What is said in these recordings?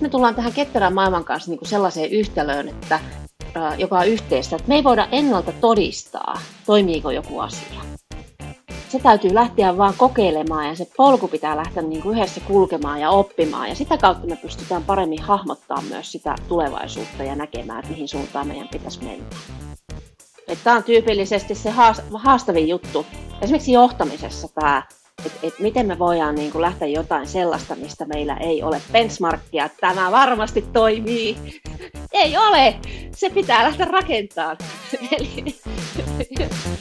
me tullaan tähän ketterään maailman kanssa niin kuin sellaiseen yhtälöön, että, joka on yhteistä, että me ei voida ennalta todistaa, toimiiko joku asia. Se täytyy lähteä vaan kokeilemaan ja se polku pitää lähteä niin kuin yhdessä kulkemaan ja oppimaan. Ja sitä kautta me pystytään paremmin hahmottaa myös sitä tulevaisuutta ja näkemään, että mihin suuntaan meidän pitäisi mennä. Tämä on tyypillisesti se haastavin juttu. Esimerkiksi johtamisessa tämä että et miten me voidaan niin kuin lähteä jotain sellaista, mistä meillä ei ole benchmarkia, että tämä varmasti toimii. Ei ole! Se pitää lähteä rakentamaan. Eli...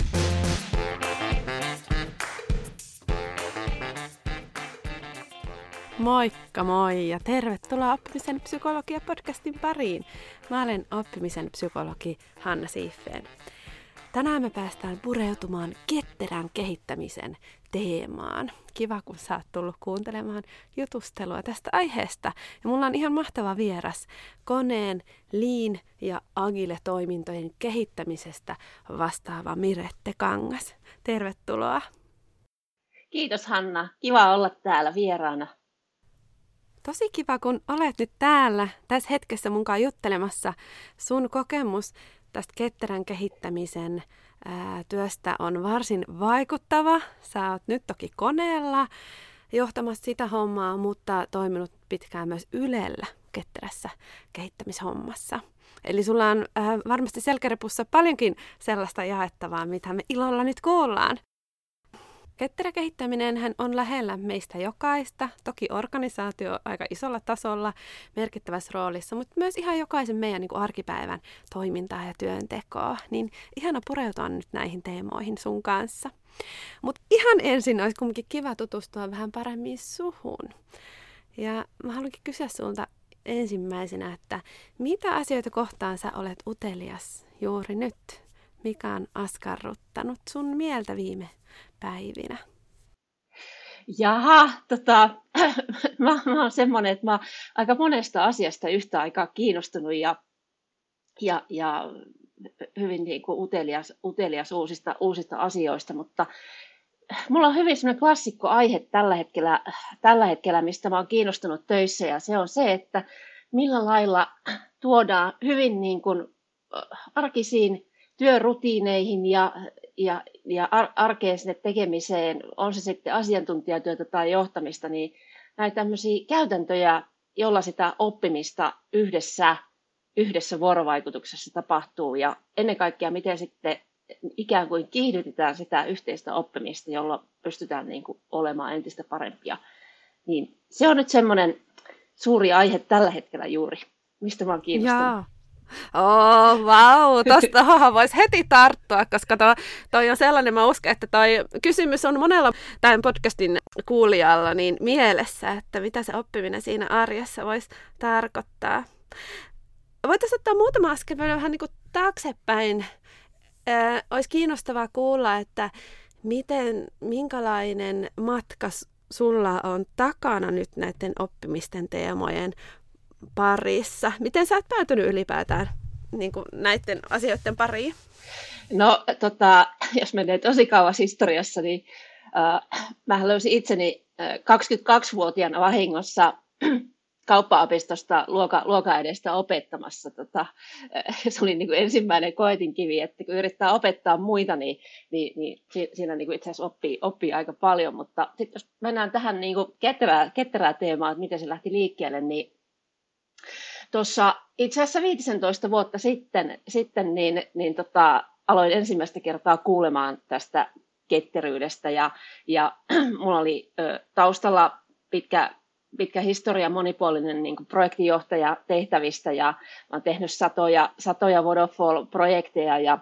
Moikka moi ja tervetuloa Oppimisen psykologia podcastin pariin. Mä olen oppimisen psykologi Hanna Siiffeen. Tänään me päästään pureutumaan ketterän kehittämisen teemaan. Kiva, kun sä oot tullut kuuntelemaan jutustelua tästä aiheesta. Ja mulla on ihan mahtava vieras koneen Lean ja Agile-toimintojen kehittämisestä vastaava Mirette Kangas. Tervetuloa. Kiitos Hanna. Kiva olla täällä vieraana. Tosi kiva, kun olet nyt täällä tässä hetkessä mukaan juttelemassa. Sun kokemus tästä ketterän kehittämisen työstä on varsin vaikuttava. Sä oot nyt toki koneella johtamassa sitä hommaa, mutta toiminut pitkään myös Ylellä ketterässä kehittämishommassa. Eli sulla on äh, varmasti selkärepussa paljonkin sellaista jaettavaa, mitä me ilolla nyt kuullaan. Ketterä kehittäminen hän on lähellä meistä jokaista, toki organisaatio aika isolla tasolla, merkittävässä roolissa, mutta myös ihan jokaisen meidän niin kuin arkipäivän toimintaa ja työntekoa. Niin ihana pureutua nyt näihin teemoihin sun kanssa. Mutta ihan ensin olisi kuitenkin kiva tutustua vähän paremmin suhun. Ja mä haluankin kysyä sulta ensimmäisenä, että mitä asioita kohtaan sä olet utelias juuri nyt? Mikä on askarruttanut sun mieltä viime päivinä? Jaha, tota, mä, mä oon semmoinen, että mä oon aika monesta asiasta yhtä aikaa kiinnostunut ja, ja, ja hyvin niin kuin utelias, utelias uusista, uusista asioista, mutta mulla on hyvin semmoinen klassikko aihe tällä hetkellä, tällä hetkellä, mistä mä oon kiinnostunut töissä, ja se on se, että millä lailla tuodaan hyvin niin kuin arkisiin työrutiineihin ja, ja, ja arkeen sinne tekemiseen, on se sitten asiantuntijatyötä tai johtamista, niin näitä tämmöisiä käytäntöjä, jolla sitä oppimista yhdessä, yhdessä vuorovaikutuksessa tapahtuu ja ennen kaikkea miten sitten ikään kuin kiihdytetään sitä yhteistä oppimista, jolla pystytään niin kuin olemaan entistä parempia. Niin se on nyt semmoinen suuri aihe tällä hetkellä juuri, mistä mä oon kiinnostunut. Jaa. Oh, vau, tuosta voisi heti tarttua, koska toi, toi on sellainen, mä uskon, että toi kysymys on monella tämän podcastin kuulijalla niin mielessä, että mitä se oppiminen siinä arjessa voisi tarkoittaa. Voitaisiin ottaa muutama askel vähän niin kuin taaksepäin. Äh, olisi kiinnostavaa kuulla, että miten, minkälainen matka sulla on takana nyt näiden oppimisten teemojen parissa. Miten sä oot päätynyt ylipäätään niin kuin näiden asioiden pariin? No, tota, jos menee tosi kauas historiassa, niin äh, mä löysin itseni äh, 22-vuotiaana vahingossa kauppaopistosta luoka, luoka edestä opettamassa. Tota, äh, se oli niin kuin ensimmäinen koetinkivi, että kun yrittää opettaa muita, niin, niin, niin siinä niin kuin itse asiassa oppii, oppii aika paljon. Mutta sitten jos mennään tähän niin kuin ketterää, ketterää teemaan, että miten se lähti liikkeelle, niin Tuossa itse asiassa 15 vuotta sitten, sitten niin, niin tota, aloin ensimmäistä kertaa kuulemaan tästä ketteryydestä ja, ja mulla oli ö, taustalla pitkä, pitkä historia, monipuolinen niin projektijohtaja tehtävistä ja mä oon tehnyt satoja, satoja Vodafall-projekteja ja,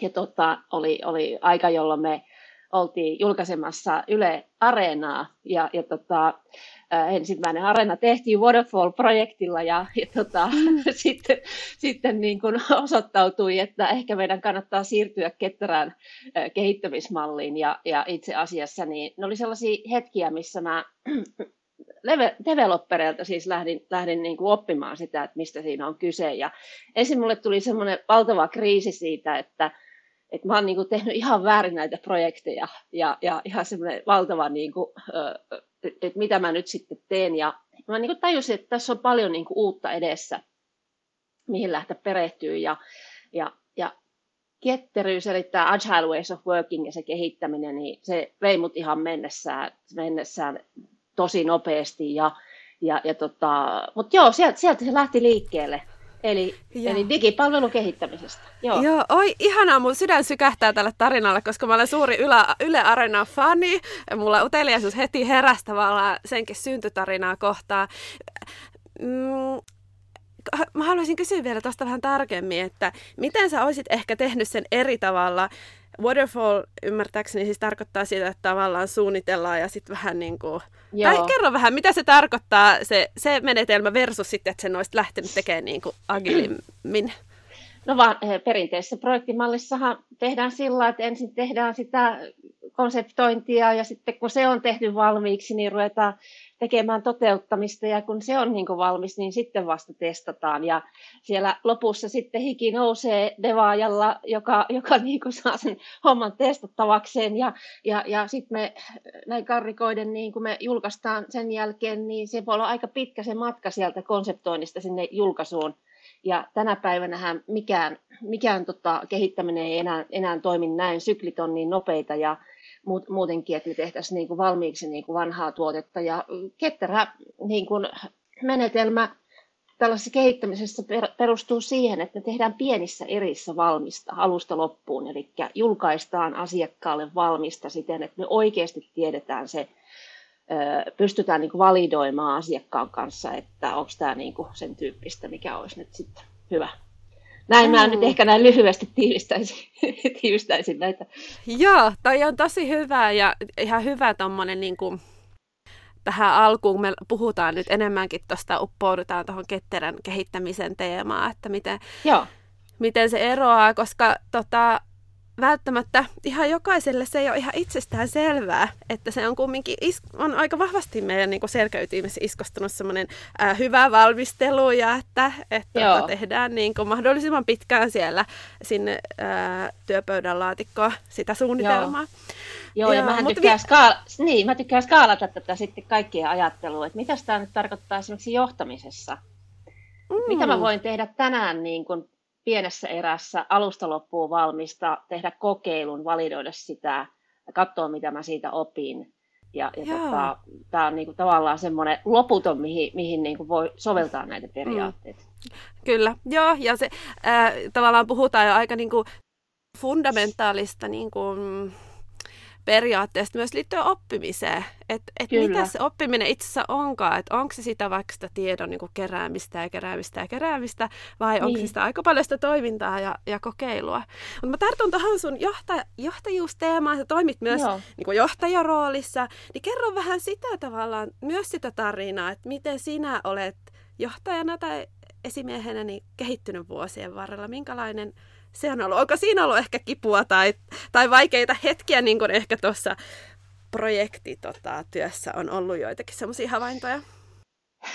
ja tota, oli, oli aika, jolloin me oltiin julkaisemassa Yle Areenaa ja, ja tota, ensimmäinen arena tehtiin Waterfall-projektilla ja, ja tota, mm. sitten, sitten niin kuin osoittautui, että ehkä meidän kannattaa siirtyä ketterään kehittämismalliin ja, ja itse asiassa niin ne oli sellaisia hetkiä, missä mä developereilta siis lähdin, lähdin niin kuin oppimaan sitä, että mistä siinä on kyse ja ensin mulle tuli semmoinen valtava kriisi siitä, että että mä oon niin kuin tehnyt ihan väärin näitä projekteja ja, ja ihan semmoinen valtava niin kuin, että mitä mä nyt sitten teen. Ja, Mä niin kuin tajusin, että tässä on paljon niin kuin uutta edessä, mihin lähteä perehtyä ja, ja, ja ketteryys, eli tämä agile ways of working ja se kehittäminen, niin se vei mut ihan mennessään, mennessään tosi nopeasti. Ja, ja, ja tota, mutta joo, sieltä, sieltä se lähti liikkeelle. Eli, eli digipalvelun kehittämisestä. Joo. Joo, oi ihanaa, mun sydän sykähtää tälle tarinalle, koska mä olen suuri Yle, Yle Arena fani. Mulla uteliaisuus heti heräsi tavallaan senkin syntytarinaa kohtaan. Mm, mä haluaisin kysyä vielä tuosta vähän tarkemmin, että miten sä olisit ehkä tehnyt sen eri tavalla? Waterfall ymmärtääkseni siis tarkoittaa sitä, että tavallaan suunnitellaan ja sitten vähän niin kuin... Joo. Tai kerro vähän, mitä se tarkoittaa se, se menetelmä versus sitten, että sen olisit lähtenyt tekemään niin kuin agilimmin. No vaan eh, perinteisessä projektimallissahan tehdään sillä, että ensin tehdään sitä konseptointia ja sitten kun se on tehty valmiiksi, niin ruvetaan tekemään toteuttamista ja kun se on niin kuin valmis, niin sitten vasta testataan. Ja siellä lopussa sitten hiki nousee devaajalla, joka, joka niin kuin saa sen homman testattavakseen ja, ja, ja sitten me näin karrikoiden niin kuin me julkaistaan sen jälkeen, niin se voi olla aika pitkä se matka sieltä konseptoinnista sinne julkaisuun. Ja tänä päivänä mikään, mikään tota, kehittäminen ei enää, enää toimi näin, syklit on niin nopeita ja muutenkin, että me tehtäisiin niin kuin valmiiksi niin kuin vanhaa tuotetta. Ja ketterä niin kuin menetelmä tällaisessa kehittämisessä perustuu siihen, että me tehdään pienissä erissä valmista alusta loppuun, eli julkaistaan asiakkaalle valmista siten, että me oikeasti tiedetään se, pystytään niin validoimaan asiakkaan kanssa, että onko tämä niin sen tyyppistä, mikä olisi nyt sitten hyvä. Näin mm. mä nyt ehkä näin lyhyesti tiivistäisin, tiivistäisin näitä. Joo, toi on tosi hyvä ja ihan hyvä tommonen niin kuin, tähän alkuun me puhutaan nyt enemmänkin tuosta, uppoudutaan tuohon ketterän kehittämisen teemaan, että miten, Joo. miten se eroaa, koska tota, välttämättä ihan jokaiselle se ei ole ihan itsestään selvää, että se on kumminkin is- on aika vahvasti meidän niin selkäytimessä iskostunut semmoinen äh, hyvä valmistelu ja että, että tota, tehdään niin kuin mahdollisimman pitkään siellä sinne äh, työpöydän laatikkoon sitä suunnitelmaa. Joo. Joo, ja, ja mä tykkään, vi- skaala- niin, mä tykkään skaalata tätä sitten kaikkien ajattelua, että mitä tämä nyt tarkoittaa esimerkiksi johtamisessa. Mm. Mitä mä voin tehdä tänään niin kuin pienessä erässä alusta loppuun valmista, tehdä kokeilun, validoida sitä ja katsoa, mitä mä siitä opin. Ja, ja tota, tämä on niinku tavallaan semmoinen loputon, mihin, mihin niinku voi soveltaa näitä periaatteita. Mm. Kyllä, joo, ja se äh, tavallaan puhutaan jo aika niinku fundamentaalista niinku, periaatteesta myös liittyen oppimiseen. Että et mitä se oppiminen itse asiassa onkaan, että onko se sitä vaikka sitä tiedon niin keräämistä ja keräämistä ja keräämistä, vai niin. onko se sitä aika paljon sitä toimintaa ja, ja kokeilua. Mutta mä tartun tuohon sun johta, johtajuusteemaan, sä toimit myös niin kuin johtajaroolissa, niin kerro vähän sitä tavallaan, myös sitä tarinaa, että miten sinä olet johtajana tai esimiehenä niin kehittynyt vuosien varrella, minkälainen se on ollut, onko siinä ollut ehkä kipua tai, tai vaikeita hetkiä, niin kuin ehkä tuossa projektityössä tota, on ollut joitakin semmoisia havaintoja?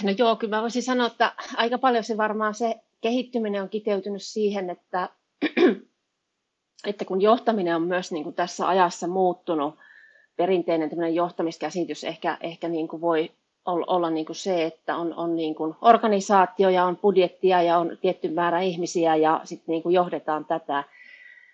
No joo, kyllä mä voisin sanoa, että aika paljon se varmaan se kehittyminen on kiteytynyt siihen, että, että kun johtaminen on myös niin kuin tässä ajassa muuttunut, perinteinen johtamiskäsitys ehkä, ehkä niin kuin voi olla niin kuin se, että on, on niin kuin organisaatio ja on budjettia ja on tietty määrä ihmisiä ja sitten niin kuin johdetaan tätä.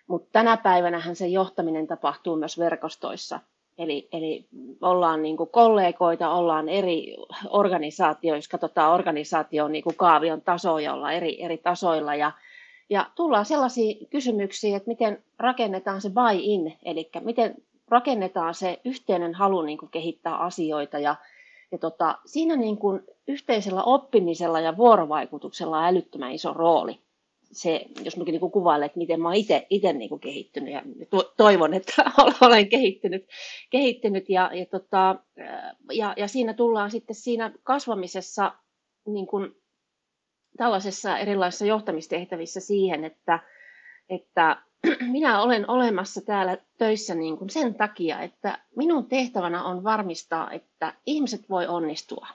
Mutta tänä päivänähän se johtaminen tapahtuu myös verkostoissa. Eli, eli ollaan niin kuin kollegoita, ollaan eri organisaatioissa, jos katsotaan organisaation niin kuin kaavion tasoja, ollaan eri, eri tasoilla ja, ja tullaan sellaisiin kysymyksiin, että miten rakennetaan se buy-in, eli miten rakennetaan se yhteinen halu niin kuin kehittää asioita ja ja tota, siinä niin kuin yhteisellä oppimisella ja vuorovaikutuksella on älyttömän iso rooli. Se, jos mäkin niin kuvailen, että miten mä oon itse niin kehittynyt ja to, toivon, että olen kehittynyt, kehittynyt ja, ja, tota, ja, ja, siinä tullaan sitten siinä kasvamisessa niin kuin tällaisessa erilaisissa johtamistehtävissä siihen, että, että minä olen olemassa täällä töissä niin kuin sen takia, että minun tehtävänä on varmistaa, että ihmiset voi onnistua.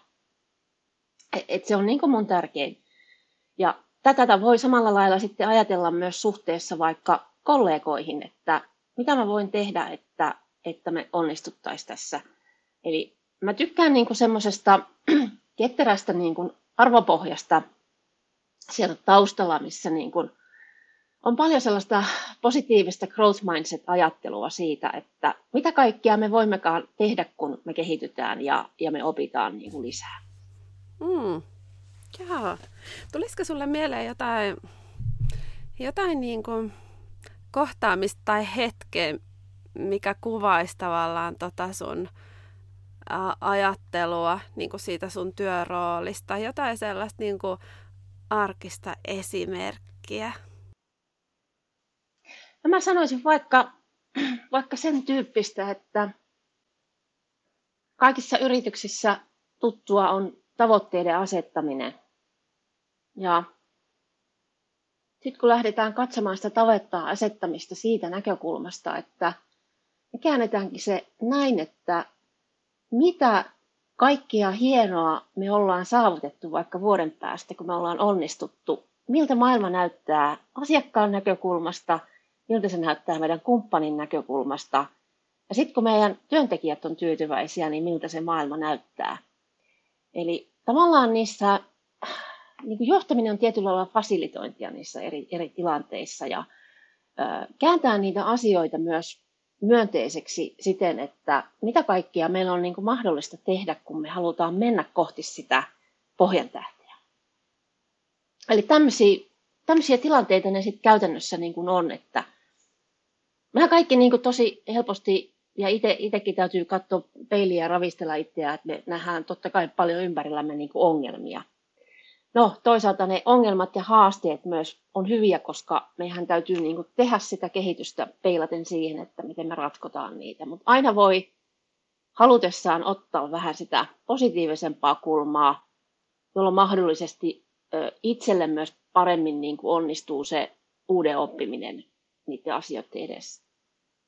E, et se on niin kuin mun tärkein. Ja tätä voi samalla lailla sitten ajatella myös suhteessa vaikka kollegoihin, että mitä mä voin tehdä, että, että me onnistuttaisiin tässä. Eli mä tykkään niin semmoisesta ketterästä niin kuin arvopohjasta sieltä taustalla, missä niin kuin on paljon sellaista positiivista growth mindset-ajattelua siitä, että mitä kaikkea me voimmekaan tehdä, kun me kehitytään ja, ja me opitaan niin kuin lisää. Mm. Jaa. Tulisiko sulle mieleen jotain, jotain niin kuin kohtaamista tai hetkeä, mikä kuvaisi tavallaan tota sun ajattelua niin kuin siitä sun työroolista, jotain sellaista niin kuin arkista esimerkkiä? No mä sanoisin vaikka, vaikka sen tyyppistä, että kaikissa yrityksissä tuttua on tavoitteiden asettaminen. Ja sitten kun lähdetään katsomaan sitä tavoittaa asettamista siitä näkökulmasta, että me käännetäänkin se näin, että mitä kaikkia hienoa me ollaan saavutettu vaikka vuoden päästä, kun me ollaan onnistuttu, miltä maailma näyttää asiakkaan näkökulmasta, miltä se näyttää meidän kumppanin näkökulmasta, ja sitten kun meidän työntekijät on tyytyväisiä, niin miltä se maailma näyttää. Eli tavallaan niissä niin kuin johtaminen on tietyllä lailla fasilitointia niissä eri, eri tilanteissa ja ö, kääntää niitä asioita myös myönteiseksi siten, että mitä kaikkia meillä on niin kuin mahdollista tehdä, kun me halutaan mennä kohti sitä pohjantähteä. Eli tämmöisiä, tämmöisiä tilanteita ne sitten käytännössä niin kuin on, että mehän kaikki niin kuin tosi helposti, ja itsekin täytyy katsoa peiliä ja ravistella itseään, että me nähdään totta kai paljon ympärillämme niin kuin ongelmia – No toisaalta ne ongelmat ja haasteet myös on hyviä, koska meidän täytyy niin kuin tehdä sitä kehitystä peilaten siihen, että miten me ratkotaan niitä. Mutta aina voi halutessaan ottaa vähän sitä positiivisempaa kulmaa, jolloin mahdollisesti itselle myös paremmin niin kuin onnistuu se uuden oppiminen niiden asioiden edessä.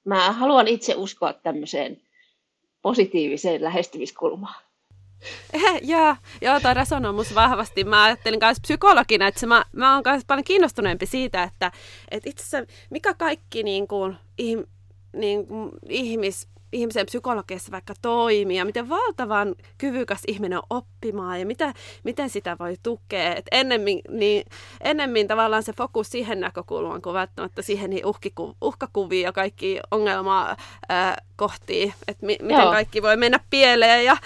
Mä haluan itse uskoa tämmöiseen positiiviseen lähestymiskulmaan. joo, joo, toi resonoi musta vahvasti. Mä ajattelin myös psykologina, että mä, mä oon myös paljon kiinnostuneempi siitä, että, että itse asiassa mikä kaikki niin kuin, niin kuin, ihmis, ihmisen psykologiassa vaikka toimii ja miten valtavan kyvykäs ihminen on oppimaan ja mitä, miten sitä voi tukea. Et ennemmin, niin, ennemmin tavallaan se fokus siihen näkökulmaan kuin välttämättä siihen niin uhkiku, uhkakuviin ja kaikki ongelmaa ää, kohti, että mi, miten Joo. kaikki voi mennä pieleen. Ja,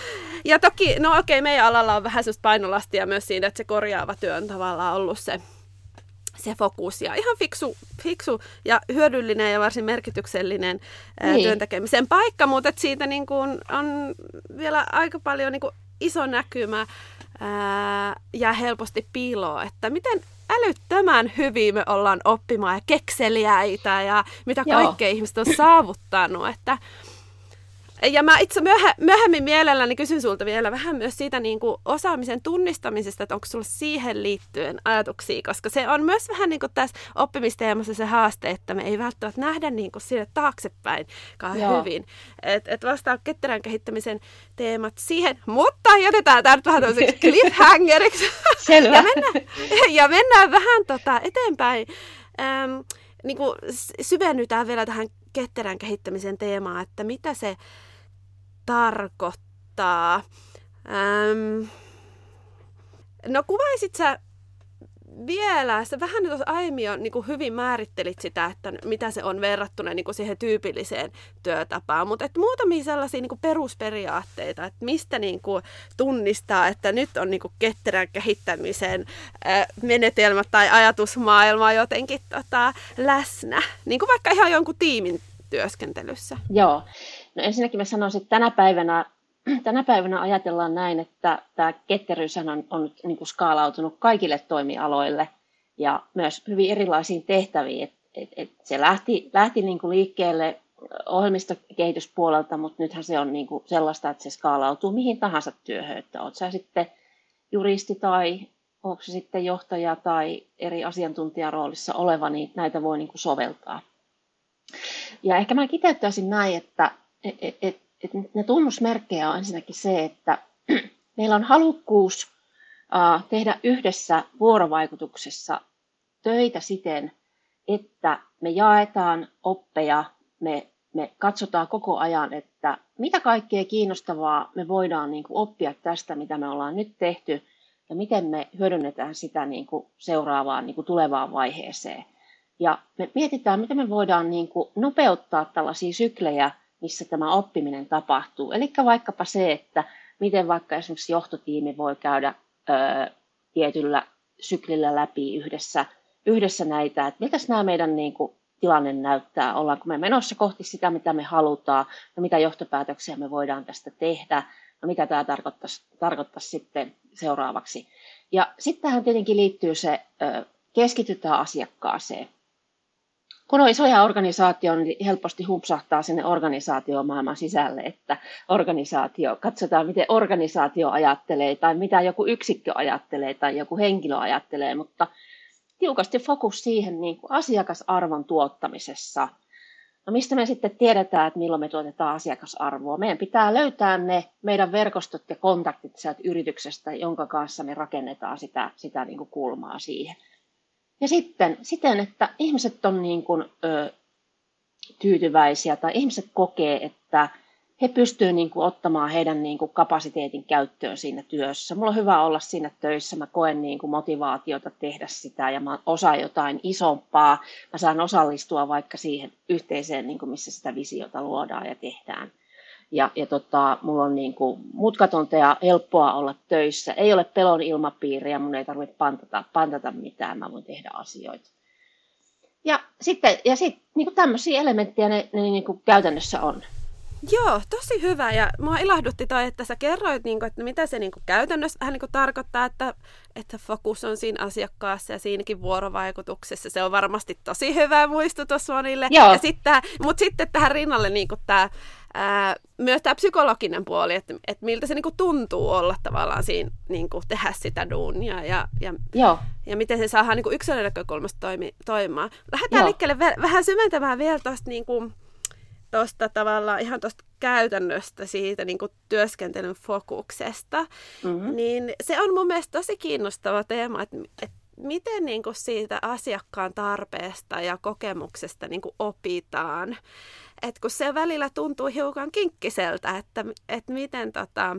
ja toki, no okei, meidän alalla on vähän sellaista painolastia myös siinä, että se korjaava työ on tavallaan ollut se se fokus ja ihan fiksu, fiksu ja hyödyllinen ja varsin merkityksellinen niin. työntekemisen paikka, mutta siitä niin kuin on vielä aika paljon niin kuin iso näkymä ää, ja helposti piiloa, että miten älyttömän hyvin me ollaan oppimaan ja kekseliäitä ja mitä kaikkea ihmiset on saavuttanut, että ja mä itse myöhe, myöhemmin mielelläni kysyn sulta vielä vähän myös siitä niin kuin osaamisen tunnistamisesta, että onko sulla siihen liittyen ajatuksia, koska se on myös vähän niin kuin tässä oppimisteemassa se haaste, että me ei välttämättä nähdä niin kuin sille taaksepäin hyvin. Että et vastaa ketterän kehittämisen teemat siihen, mutta jätetään tämä nyt vähän toiseksi cliffhangeriksi. Selvä. ja, mennään, ja mennään vähän tota eteenpäin. Ähm, niin kuin syvennytään vielä tähän ketterän kehittämisen teemaan, että mitä se tarkoittaa. Ähm, no kuvaisit sä vielä, sä vähän tuossa aiemmin jo niin kuin hyvin määrittelit sitä, että mitä se on verrattuna niin kuin siihen tyypilliseen työtapaan, mutta et muutamia sellaisia niin kuin perusperiaatteita, että mistä niin kuin tunnistaa, että nyt on niin kuin ketterän kehittämisen menetelmä tai ajatusmaailma jotenkin tota, läsnä, niin kuin vaikka ihan jonkun tiimin työskentelyssä. Joo, No ensinnäkin mä sanoisin, että tänä päivänä, tänä päivänä ajatellaan näin, että tämä ketteryys on, on niin kuin skaalautunut kaikille toimialoille ja myös hyvin erilaisiin tehtäviin. Et, et, et se lähti, lähti niin kuin liikkeelle ohjelmistokehityspuolelta, mutta nythän se on niin kuin sellaista, että se skaalautuu mihin tahansa työhön. Että oot sä sitten juristi tai onko se sitten johtaja tai eri asiantuntijaroolissa oleva, niin näitä voi niin kuin soveltaa. Ja ehkä mä kiteyttäisin näin, että et, et, et, ne tunnusmerkkejä on ensinnäkin se, että meillä on halukkuus tehdä yhdessä vuorovaikutuksessa töitä siten, että me jaetaan oppeja, me, me katsotaan koko ajan, että mitä kaikkea kiinnostavaa me voidaan niin kuin oppia tästä, mitä me ollaan nyt tehty, ja miten me hyödynnetään sitä niin kuin seuraavaan niin kuin tulevaan vaiheeseen. Ja me mietitään, miten me voidaan niin kuin nopeuttaa tällaisia syklejä, missä tämä oppiminen tapahtuu. Eli vaikkapa se, että miten vaikka esimerkiksi johtotiimi voi käydä ö, tietyllä syklillä läpi yhdessä, yhdessä näitä, että miltä nämä meidän niin kuin, tilanne näyttää, ollaanko me menossa kohti sitä, mitä me halutaan, no mitä johtopäätöksiä me voidaan tästä tehdä, no mitä tämä tarkoittaisi, tarkoittaisi sitten seuraavaksi. Ja sitten tähän tietenkin liittyy se, keskitytään asiakkaaseen. Kun on isoja organisaatioita, niin helposti humpsahtaa sinne organisaatiomaailman sisälle, että organisaatio, katsotaan miten organisaatio ajattelee tai mitä joku yksikkö ajattelee tai joku henkilö ajattelee, mutta tiukasti fokus siihen niin kuin asiakasarvon tuottamisessa. No mistä me sitten tiedetään, että milloin me tuotetaan asiakasarvoa? Meidän pitää löytää ne meidän verkostot ja kontaktit sieltä yrityksestä, jonka kanssa me rakennetaan sitä, sitä niin kuin kulmaa siihen. Ja sitten siten, että ihmiset on niin kuin, ö, tyytyväisiä tai ihmiset kokee, että he pystyvät niin kuin, ottamaan heidän niin kuin, kapasiteetin käyttöön siinä työssä. Mulla on hyvä olla siinä töissä, mä koen niin kuin, motivaatiota tehdä sitä ja mä osaan jotain isompaa. Mä saan osallistua vaikka siihen yhteiseen, niin kuin, missä sitä visiota luodaan ja tehdään. Ja, ja tota, mulla on niin kuin, mutkatonta ja helppoa olla töissä. Ei ole pelon ilmapiiriä, mun ei tarvitse pantata, pantata mitään, mä voin tehdä asioita. Ja sitten, ja sitten niin kuin tämmöisiä elementtejä ne, ne niin kuin käytännössä on. Joo, tosi hyvä. Ja mua ilahdutti toi, että sä kerroit, niin kuin, että mitä se niin kuin käytännössä niin kuin tarkoittaa, että, että fokus on siinä asiakkaassa ja siinäkin vuorovaikutuksessa. Se on varmasti tosi hyvä muistutus monille. Joo. Ja mutta sitten tähän rinnalle niin kuin tämä, ää, myös tämä psykologinen puoli, että, että miltä se niin kuin tuntuu olla tavallaan siinä, niin kuin tehdä sitä duunia ja, ja, Joo. ja miten se saadaan niin kuin yksilön näkökulmasta toimi, toimimaan. Lähdetään Joo. liikkeelle vähän syventämään vielä tuosta niin kuin, tuosta tavallaan ihan tuosta käytännöstä siitä niin kuin työskentelyn fokuksesta, mm-hmm. niin se on mun mielestä tosi kiinnostava teema, että, että miten niin kuin siitä asiakkaan tarpeesta ja kokemuksesta niin kuin opitaan. Et kun se välillä tuntuu hiukan kinkkiseltä, että, että miten tota,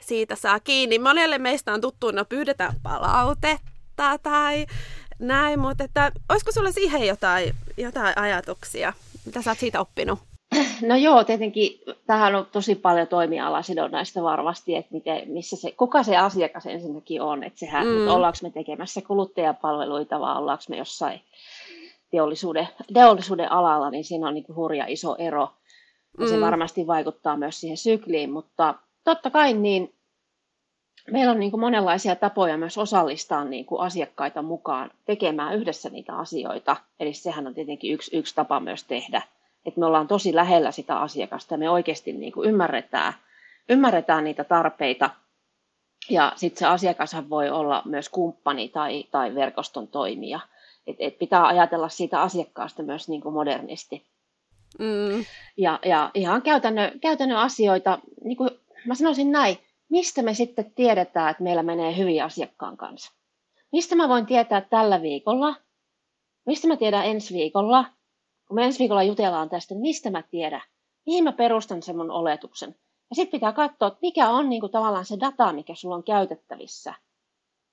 siitä saa kiinni. Monelle meistä on tuttu, no pyydetään palautetta tai näin, mutta että, olisiko sulla siihen jotain, jotain ajatuksia? Mitä sä oot siitä oppinut? No joo, tietenkin tähän on tosi paljon toimialasidonnaista varmasti, että miten, missä se, kuka se asiakas ensinnäkin on, että sehän, mm. ollaanko me tekemässä kuluttajapalveluita vai ollaanko me jossain teollisuuden, teollisuuden alalla, niin siinä on niin kuin hurja iso ero. Ja mm. se varmasti vaikuttaa myös siihen sykliin, mutta totta kai niin meillä on niin kuin monenlaisia tapoja myös osallistaa niin kuin asiakkaita mukaan tekemään yhdessä niitä asioita. Eli sehän on tietenkin yksi, yksi tapa myös tehdä. Että me ollaan tosi lähellä sitä asiakasta ja me oikeasti niin kuin ymmärretään, ymmärretään niitä tarpeita. Ja sitten se asiakashan voi olla myös kumppani tai, tai verkoston toimija. Et, et pitää ajatella siitä asiakkaasta myös niin kuin modernisti. Mm. Ja, ja ihan käytännön, käytännön asioita, niin kuin mä sanoisin näin, mistä me sitten tiedetään, että meillä menee hyvin asiakkaan kanssa? Mistä mä voin tietää tällä viikolla? Mistä mä tiedän ensi viikolla? Kun me ensi viikolla jutellaan tästä, niin mistä mä tiedän? Mihin mä perustan sen mun oletuksen? Ja sitten pitää katsoa, että mikä on niin kuin tavallaan se data, mikä sulla on käytettävissä.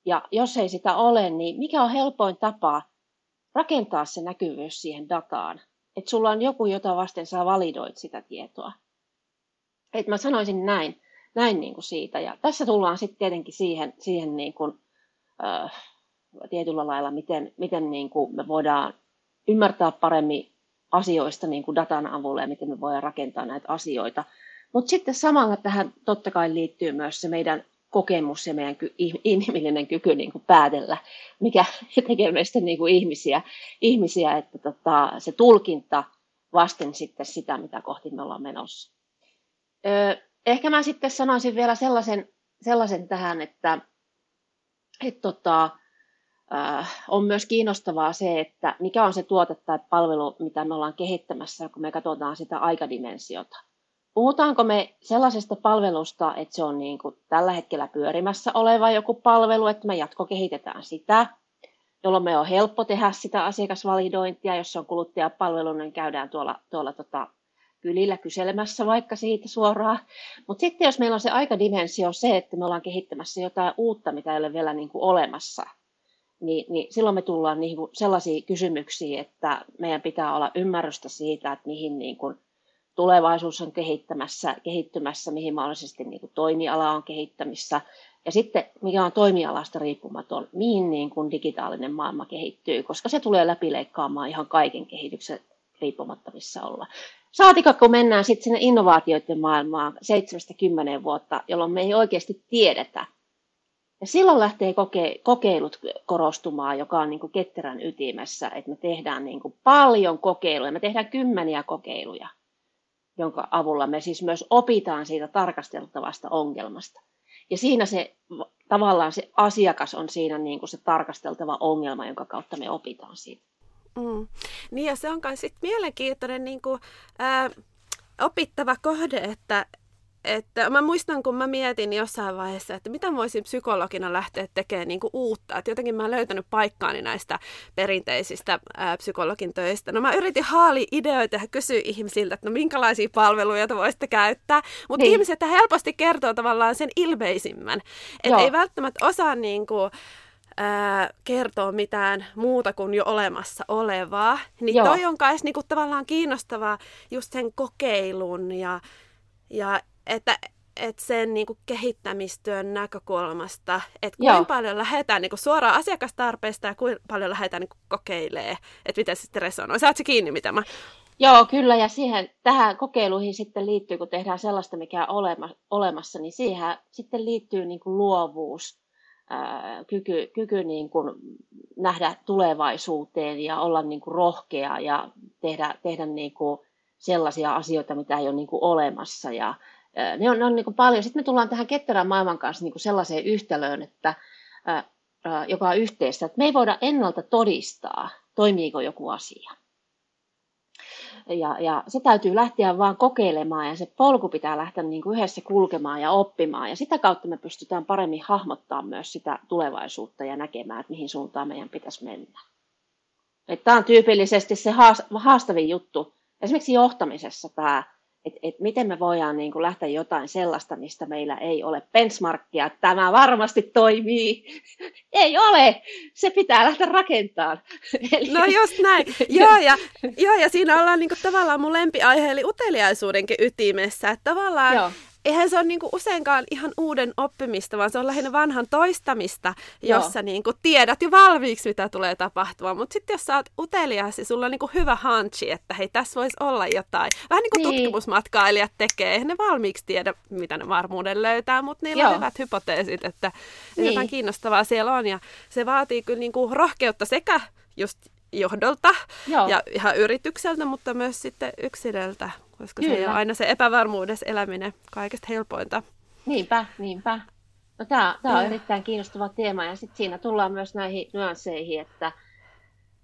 Ja jos ei sitä ole, niin mikä on helpoin tapa rakentaa se näkyvyys siihen dataan? Että sulla on joku, jota vasten sä validoit sitä tietoa. Et mä sanoisin näin, näin niin kuin siitä. Ja tässä tullaan sitten tietenkin siihen, siihen niin kuin, äh, tietyllä lailla, miten, miten niin kuin me voidaan ymmärtää paremmin asioista niin kuin datan avulla ja miten me voidaan rakentaa näitä asioita. Mutta sitten samalla tähän totta kai liittyy myös se meidän kokemus ja meidän inhimillinen kyky niin kuin päätellä, mikä tekee meistä niin kuin ihmisiä, ihmisiä, että tota, se tulkinta vasten sitten sitä, mitä kohti me ollaan menossa. Öö, ehkä mä sitten sanoisin vielä sellaisen, sellaisen tähän, että, että tota, äh, on myös kiinnostavaa se, että mikä on se tuote tai palvelu, mitä me ollaan kehittämässä, kun me katsotaan sitä aikadimensiota. Puhutaanko me sellaisesta palvelusta, että se on niin kuin tällä hetkellä pyörimässä oleva joku palvelu, että me jatkokehitetään sitä, jolloin me on helppo tehdä sitä asiakasvalidointia, jos on kuluttajapalvelu, niin käydään tuolla, tuolla tota, kylillä kyselemässä vaikka siitä suoraan. Mutta sitten jos meillä on se aikadimensio se, että me ollaan kehittämässä jotain uutta, mitä ei ole vielä niin kuin olemassa, niin, niin silloin me tullaan niin kuin sellaisiin kysymyksiin, että meidän pitää olla ymmärrystä siitä, että mihin niin kuin tulevaisuus on kehittämässä, kehittymässä, mihin mahdollisesti niin kuin toimiala on kehittämissä, ja sitten mikä on toimialasta riippumaton, mihin niin kuin digitaalinen maailma kehittyy, koska se tulee läpileikkaamaan ihan kaiken kehityksen riippumatta missä olla. Saatika, kun mennään sitten sinne innovaatioiden maailmaan 7-10 vuotta, jolloin me ei oikeasti tiedetä. Ja silloin lähtee koke- kokeilut korostumaan, joka on niin kuin ketterän ytimessä, että me tehdään niin kuin paljon kokeiluja, me tehdään kymmeniä kokeiluja, jonka avulla me siis myös opitaan siitä tarkasteltavasta ongelmasta. Ja siinä se tavallaan se asiakas on siinä niin kuin se tarkasteltava ongelma, jonka kautta me opitaan siitä. Mm. Niin ja se on myös mielenkiintoinen niin kuin, ää, opittava kohde, että, että mä muistan, kun mä mietin jossain vaiheessa, että mitä voisin psykologina lähteä tekemään niin kuin uutta. Että jotenkin mä oon löytänyt paikkaani näistä perinteisistä ää, psykologin töistä. No mä yritin haali ideoita ja kysyä ihmisiltä, että no minkälaisia palveluja te voisitte käyttää. Mutta niin. ihmiset helposti kertoo tavallaan sen ilmeisimmän. Että ei välttämättä osaa niin kuin, ää, kertoo mitään muuta kuin jo olemassa olevaa. Niin Joo. toi on kai niinku tavallaan kiinnostavaa just sen kokeilun ja, ja että et sen niinku kehittämistyön näkökulmasta, että kuinka Joo. paljon lähdetään niinku suoraan asiakastarpeista ja kuinka paljon lähdetään niinku kokeilee, että miten se sitten resonoi. Saatko kiinni, mitä mä... Joo, kyllä, ja siihen, tähän kokeiluihin sitten liittyy, kun tehdään sellaista, mikä on olemassa, niin siihen sitten liittyy niin kuin luovuus kyky, kyky niin kuin nähdä tulevaisuuteen ja olla niin kuin rohkea ja tehdä, tehdä niin kuin sellaisia asioita, mitä ei ole niin kuin olemassa. Ja, ne on, ne on niin kuin paljon. Sitten me tullaan tähän ketterän maailman kanssa niin kuin sellaiseen yhtälöön, että, joka on yhteistä, että me ei voida ennalta todistaa, toimiiko joku asia. Ja, ja se täytyy lähteä vaan kokeilemaan ja se polku pitää lähteä niin kuin yhdessä kulkemaan ja oppimaan. Ja sitä kautta me pystytään paremmin hahmottaa myös sitä tulevaisuutta ja näkemään, että mihin suuntaan meidän pitäisi mennä. Tämä on tyypillisesti se haastavin juttu. Esimerkiksi johtamisessa tämä että et miten me voidaan niin kuin lähteä jotain sellaista, mistä meillä ei ole benchmarkkia, että tämä varmasti toimii. ei ole, se pitää lähteä rakentamaan. Eli... No just näin. joo, ja, joo, ja siinä ollaan niin kuin, tavallaan mun lempiaihe, eli uteliaisuudenkin ytimessä. Että tavallaan joo eihän se ole niinku useinkaan ihan uuden oppimista, vaan se on lähinnä vanhan toistamista, jossa Joo. niinku tiedät jo valmiiksi, mitä tulee tapahtumaan. Mutta sitten jos sä oot utelias ja sulla on niinku hyvä hunchi, että hei, tässä voisi olla jotain. Vähän niin kuin niin. tutkimusmatkailijat tekee. Eihän ne valmiiksi tiedä, mitä ne varmuuden löytää, mutta niillä Joo. on hyvät hypoteesit, että niin. jotain kiinnostavaa siellä on. Ja se vaatii kyllä niinku rohkeutta sekä just johdolta Joo. ja ihan yritykseltä, mutta myös sitten yksilöltä koska Kyllä. se ole aina se epävarmuudessa eläminen kaikesta helpointa. Niinpä, niinpä. No, tämä, tämä on erittäin kiinnostava teema ja sitten siinä tullaan myös näihin nyansseihin, että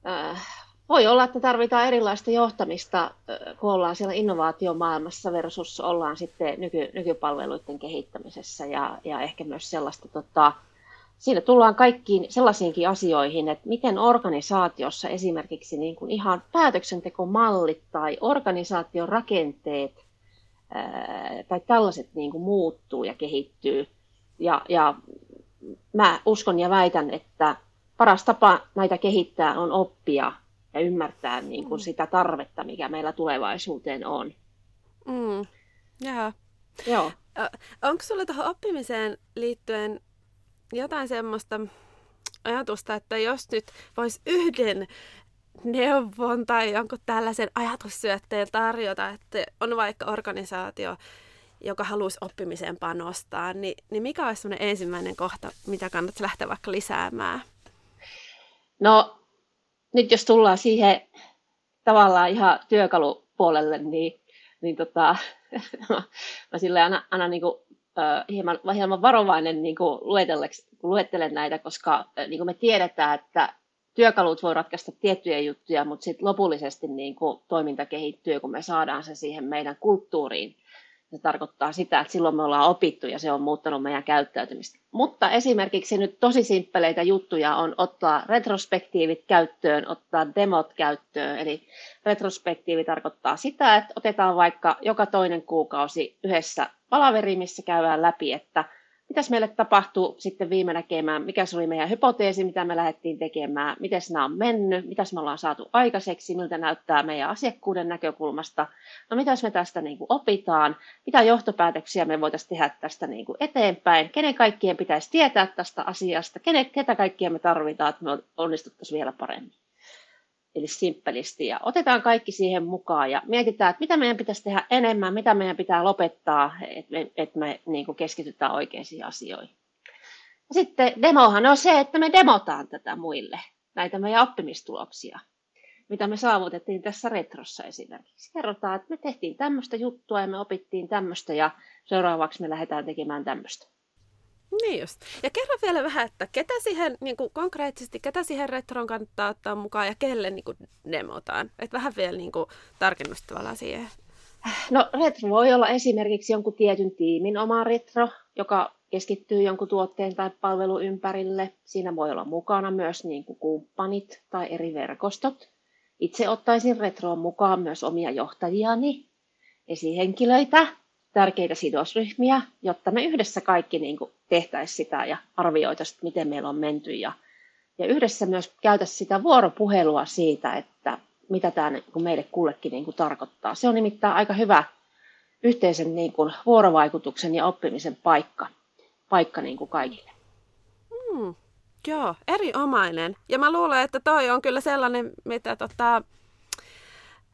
äh, voi olla, että tarvitaan erilaista johtamista, äh, kun ollaan siellä innovaatiomaailmassa versus ollaan sitten nyky, nykypalveluiden kehittämisessä ja, ja ehkä myös sellaista tota, siinä tullaan kaikkiin sellaisiinkin asioihin, että miten organisaatiossa esimerkiksi niin kuin ihan päätöksentekomallit tai organisaation rakenteet ää, tai tällaiset niin kuin muuttuu ja kehittyy. Ja, ja mä uskon ja väitän, että paras tapa näitä kehittää on oppia ja ymmärtää niin kuin mm. sitä tarvetta, mikä meillä tulevaisuuteen on. Mm. Jaha. Joo. Onko sulla tuohon oppimiseen liittyen jotain semmoista ajatusta, että jos nyt voisi yhden neuvon tai jonkun tällaisen ajatussyötteen tarjota, että on vaikka organisaatio, joka haluaisi oppimiseen panostaa, niin, niin mikä olisi semmoinen ensimmäinen kohta, mitä kannattaisi lähteä vaikka lisäämään? No, nyt jos tullaan siihen tavallaan ihan työkalupuolelle, niin, niin tota, mä sille aina, aina niin kuin hieman, hieman varovainen niin kuin kun luettelen näitä, koska niin kuin me tiedetään, että työkalut voi ratkaista tiettyjä juttuja, mutta sitten lopullisesti niin kuin toiminta kehittyy, kun me saadaan se siihen meidän kulttuuriin Se tarkoittaa sitä, että silloin me ollaan opittu ja se on muuttanut meidän käyttäytymistä. Mutta esimerkiksi nyt tosi simppeleitä juttuja on ottaa retrospektiivit käyttöön, ottaa demot käyttöön. Eli retrospektiivi tarkoittaa sitä, että otetaan vaikka joka toinen kuukausi yhdessä palaveri, missä käydään läpi, että mitäs meille tapahtuu sitten viime näkemään, mikä se oli meidän hypoteesi, mitä me lähdettiin tekemään, miten nämä on mennyt, mitäs me ollaan saatu aikaiseksi, miltä näyttää meidän asiakkuuden näkökulmasta, no mitäs me tästä niin kuin opitaan, mitä johtopäätöksiä me voitaisiin tehdä tästä niin kuin eteenpäin, kenen kaikkien pitäisi tietää tästä asiasta, kenen, ketä kaikkia me tarvitaan, että me onnistuttaisiin vielä paremmin eli simppelisti, ja otetaan kaikki siihen mukaan ja mietitään, että mitä meidän pitäisi tehdä enemmän, mitä meidän pitää lopettaa, että me, että me niin kuin keskitytään oikeisiin asioihin. Ja sitten demohan on se, että me demotaan tätä muille, näitä meidän oppimistuloksia, mitä me saavutettiin tässä retrossa esimerkiksi. Kerrotaan, että me tehtiin tämmöistä juttua ja me opittiin tämmöistä ja seuraavaksi me lähdetään tekemään tämmöistä. Niin just. Ja kerro vielä vähän, että ketä siihen niin kuin konkreettisesti, ketä siihen retroon kannattaa ottaa mukaan ja kelle niin kuin demotaan. Että vähän vielä niin kuin, tarkennusta tavallaan siihen. No retro voi olla esimerkiksi jonkun tietyn tiimin oma retro, joka keskittyy jonkun tuotteen tai palvelun ympärille. Siinä voi olla mukana myös niin kuin kumppanit tai eri verkostot. Itse ottaisin retroon mukaan myös omia johtajiani, esihenkilöitä, tärkeitä sidosryhmiä, jotta me yhdessä kaikki niin tehtäisiin sitä ja arvioitaisiin, miten meillä on menty ja, ja yhdessä myös käytäisiin sitä vuoropuhelua siitä, että mitä tämä niin meille kullekin niin tarkoittaa. Se on nimittäin aika hyvä yhteisen niin kuin vuorovaikutuksen ja oppimisen paikka, paikka niin kuin kaikille. Hmm, joo, erinomainen. Ja mä luulen, että toi on kyllä sellainen, mitä tota,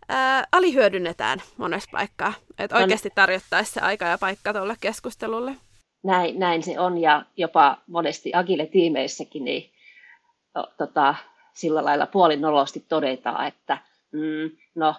ää, alihyödynnetään monessa paikkaa. Että oikeasti tarjottaisiin se aika ja paikka tuolle keskustelulle. Näin, näin se on ja jopa monesti Agile-tiimeissäkin niin, tota, sillä lailla puolinolosti todetaan, että mm, no,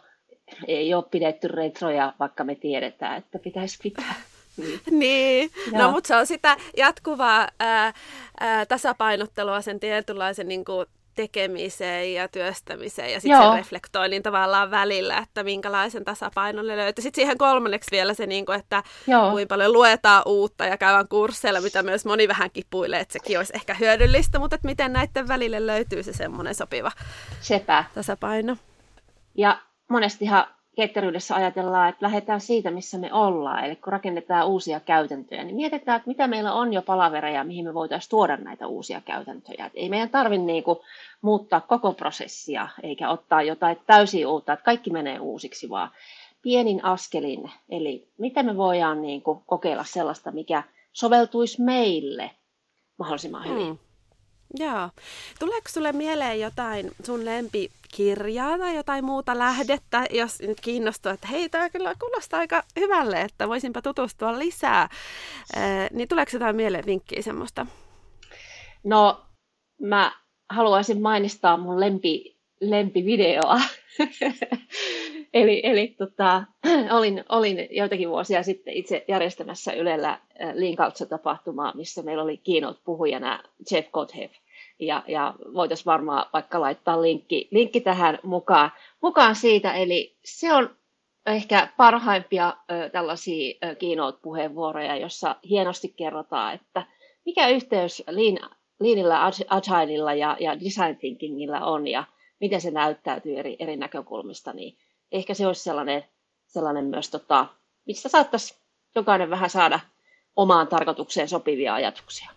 ei ole pidetty retroja, vaikka me tiedetään, että pitäisi pitää. Niin, niin. no mutta se on sitä jatkuvaa ää, ää, tasapainottelua sen tietynlaisen niin kuin, tekemiseen ja työstämiseen ja sitten se reflektoinnin tavallaan välillä, että minkälaisen tasapainon ne löytyy. Sitten siihen kolmanneksi vielä se, niin kuin, että Joo. kuinka paljon luetaan uutta ja käydään kursseilla, mitä myös moni vähän kipuilee, että sekin olisi ehkä hyödyllistä, mutta että miten näiden välille löytyy se semmoinen sopiva Sepä. tasapaino. Ja monestihan ketteryydessä ajatellaan, että lähdetään siitä, missä me ollaan. Eli kun rakennetaan uusia käytäntöjä, niin mietitään, että mitä meillä on jo palavereja, mihin me voitaisiin tuoda näitä uusia käytäntöjä. Että ei meidän tarvitse niinku muuttaa koko prosessia, eikä ottaa jotain täysin uutta, että kaikki menee uusiksi, vaan pienin askelin. Eli miten me voidaan niinku kokeilla sellaista, mikä soveltuisi meille mahdollisimman hyvin. Hmm. Joo. Tuleeko sulle mieleen jotain sun lempikirjaa tai jotain muuta lähdettä, jos nyt kiinnostuu, että hei, tämä kyllä kuulostaa aika hyvälle, että voisinpa tutustua lisää. Ee, niin tuleeko jotain mieleen vinkkiä semmoista? No, mä haluaisin mainistaa mun lempi, lempivideoa. eli eli tota, olin, olin joitakin vuosia sitten itse järjestämässä Ylellä Lean tapahtumaa missä meillä oli keynote puhujana Jeff Gotthev ja, ja voitaisiin varmaan vaikka laittaa linkki, linkki tähän mukaan, mukaan siitä. Eli se on ehkä parhaimpia ö, tällaisia ö, keynote-puheenvuoroja, jossa hienosti kerrotaan, että mikä yhteys Lean, Leanilla, Agilella ja, ja Design Thinkingillä on ja miten se näyttäytyy eri, eri näkökulmista, niin ehkä se olisi sellainen, sellainen myös, tota, mistä saattaisi jokainen vähän saada omaan tarkoitukseen sopivia ajatuksia.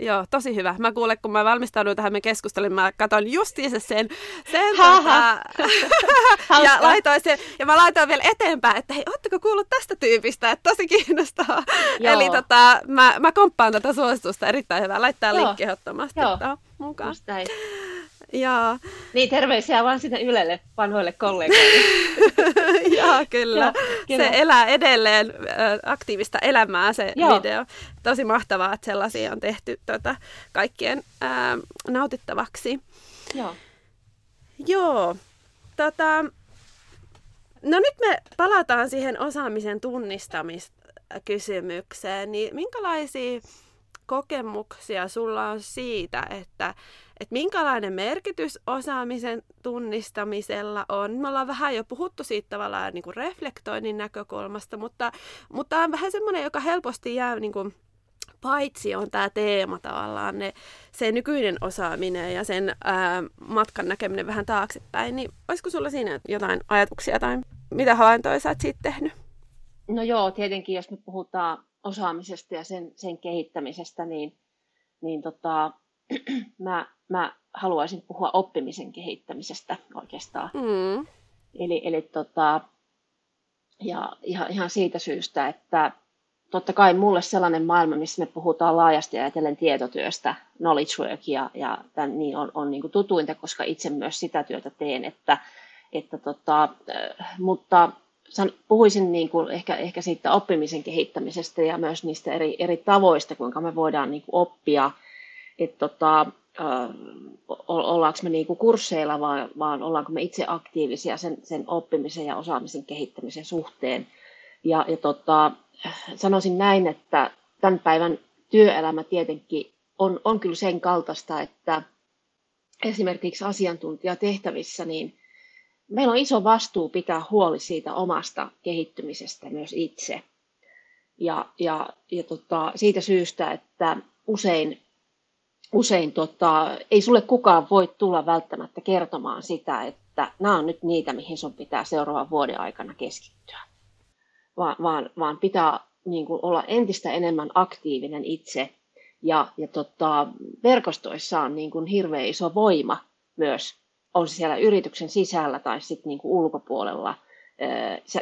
Joo, tosi hyvä. Mä kuulen, kun mä valmistauduin tähän me keskustelin, mä katsoin justiinsa sen, sen tota, ja laitoin sen, ja mä laitoin vielä eteenpäin, että hei, ootteko kuullut tästä tyypistä, että tosi kiinnostaa. Joo. Eli tota, mä, mä komppaan tätä suositusta erittäin hyvää, laittaa linkki ehdottomasti mukaan. Just näin. Joo. Niin, terveisiä vaan sinne Ylelle vanhoille kollegoille. Joo, kyllä. Joo, kyllä. Se elää edelleen aktiivista elämää se Joo. video. Tosi mahtavaa, että sellaisia on tehty tota, kaikkien ää, nautittavaksi. Joo. Joo. Tota, no nyt me palataan siihen osaamisen tunnistamiskysymykseen. Niin minkälaisia kokemuksia sulla on siitä, että, että minkälainen merkitys osaamisen tunnistamisella on? Me ollaan vähän jo puhuttu siitä tavallaan niin kuin reflektoinnin näkökulmasta, mutta, mutta on vähän semmoinen, joka helposti jää niin kuin paitsi on tämä teema tavallaan, ne, se nykyinen osaaminen ja sen ää, matkan näkeminen vähän taaksepäin, niin olisiko sulla siinä jotain ajatuksia tai mitä havaintoja sä oot siitä tehnyt? No joo, tietenkin jos me puhutaan osaamisesta ja sen, sen kehittämisestä, niin, niin tota, mä, mä haluaisin puhua oppimisen kehittämisestä oikeastaan. Mm. Eli, eli tota, ja ihan, ihan siitä syystä, että totta kai mulle sellainen maailma, missä me puhutaan laajasti ajatellen tietotyöstä, knowledge work ja, ja tämän, niin on, on niin tutuinta, koska itse myös sitä työtä teen, että, että tota, äh, mutta san, puhuisin niin kuin ehkä, ehkä siitä oppimisen kehittämisestä ja myös niistä eri, eri tavoista, kuinka me voidaan niin kuin oppia, että tota, ollaanko me niin kuin kursseilla vai, vaan ollaanko me itse aktiivisia sen, sen oppimisen ja osaamisen kehittämisen suhteen. Ja, ja tota, sanoisin näin, että tämän päivän työelämä tietenkin on, on kyllä sen kaltaista, että esimerkiksi asiantuntijatehtävissä, niin meillä on iso vastuu pitää huoli siitä omasta kehittymisestä myös itse. Ja, ja, ja tota, siitä syystä, että usein, usein tota, ei sulle kukaan voi tulla välttämättä kertomaan sitä, että nämä on nyt niitä, mihin sun pitää seuraavan vuoden aikana keskittyä vaan, vaan, vaan pitää niin kuin olla entistä enemmän aktiivinen itse. Ja, ja tota, verkostoissa on niin kuin hirveän iso voima myös, on siellä yrityksen sisällä tai sitten niin ulkopuolella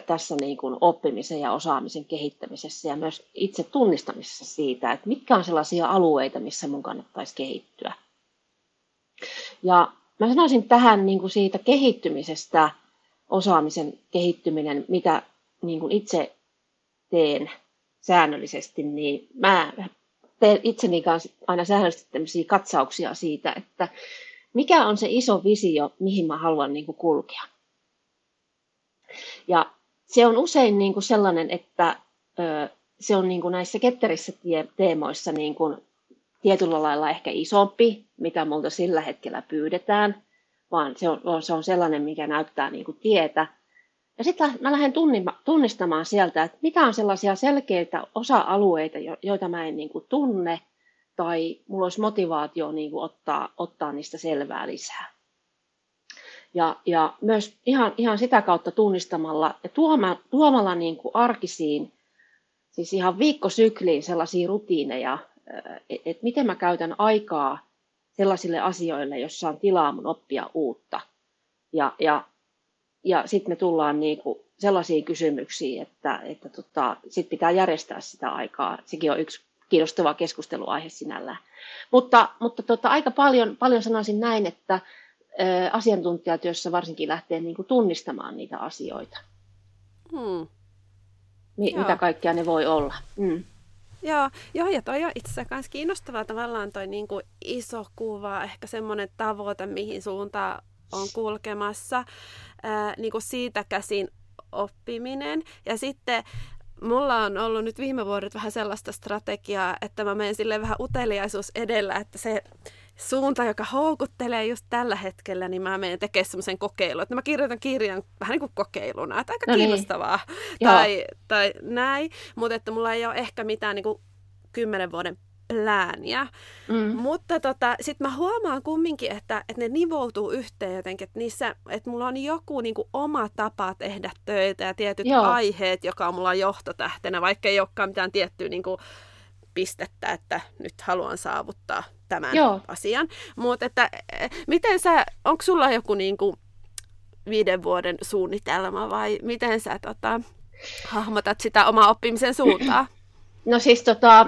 tässä niin kuin oppimisen ja osaamisen kehittämisessä ja myös itse tunnistamisessa siitä, että mitkä on sellaisia alueita, missä mun kannattaisi kehittyä. Ja mä sanoisin tähän niin kuin siitä kehittymisestä, osaamisen kehittyminen, mitä niin kuin itse teen säännöllisesti, niin mä teen itseni kanssa aina säännöllisesti tämmöisiä katsauksia siitä, että mikä on se iso visio, mihin mä haluan niin kuin kulkea. Ja se on usein niin kuin sellainen, että se on niin kuin näissä ketterissä teemoissa niin kuin tietyllä lailla ehkä isompi, mitä multa sillä hetkellä pyydetään, vaan se on, se on sellainen, mikä näyttää niin kuin tietä. Ja sitten mä lähden tunnistamaan sieltä, että mitä on sellaisia selkeitä osa-alueita, joita mä en niin kuin tunne, tai mulla olisi motivaatio niin kuin ottaa, ottaa niistä selvää lisää. Ja, ja myös ihan, ihan sitä kautta tunnistamalla ja tuoma, tuomalla niin kuin arkisiin, siis ihan viikkosykliin sellaisia rutiineja, että et miten mä käytän aikaa sellaisille asioille, jossa on tilaa mun oppia uutta. Ja, ja ja sitten me tullaan niinku sellaisiin kysymyksiin, että, että tota, sit pitää järjestää sitä aikaa. Sekin on yksi kiinnostava keskusteluaihe sinällään. Mutta, mutta tota, aika paljon, paljon sanoisin näin, että asiantuntijatyössä varsinkin lähtee niinku tunnistamaan niitä asioita. Hmm. Mi- mitä kaikkea ne voi olla. Mm. Joo, joo, ja toi on itse asiassa myös kiinnostavaa tavallaan toi niin kuin iso kuva, ehkä semmoinen tavoite, mihin suuntaan on kulkemassa ää, niin kuin siitä käsin oppiminen. Ja sitten mulla on ollut nyt viime vuodet vähän sellaista strategiaa, että mä menen sille vähän uteliaisuus edellä, että se suunta, joka houkuttelee just tällä hetkellä, niin mä menen tekemään semmoisen kokeilun. Että mä kirjoitan kirjan vähän niin kuin kokeiluna, että aika no niin. kiinnostavaa tai, tai näin. Mutta että mulla ei ole ehkä mitään niin kuin kymmenen vuoden plääniä. Mm. Mutta tota, sitten mä huomaan kumminkin, että, että ne nivoutuu yhteen jotenkin, että, niissä, että mulla on joku niin kuin, oma tapa tehdä töitä ja tietyt Joo. aiheet, joka on mulla johtotähtenä, vaikka ei olekaan mitään tiettyä niin kuin, pistettä, että nyt haluan saavuttaa tämän Joo. asian. Mutta että miten sä, onko sulla joku niin kuin, viiden vuoden suunnitelma vai miten sä tota, hahmotat sitä omaa oppimisen suuntaa? No siis tota,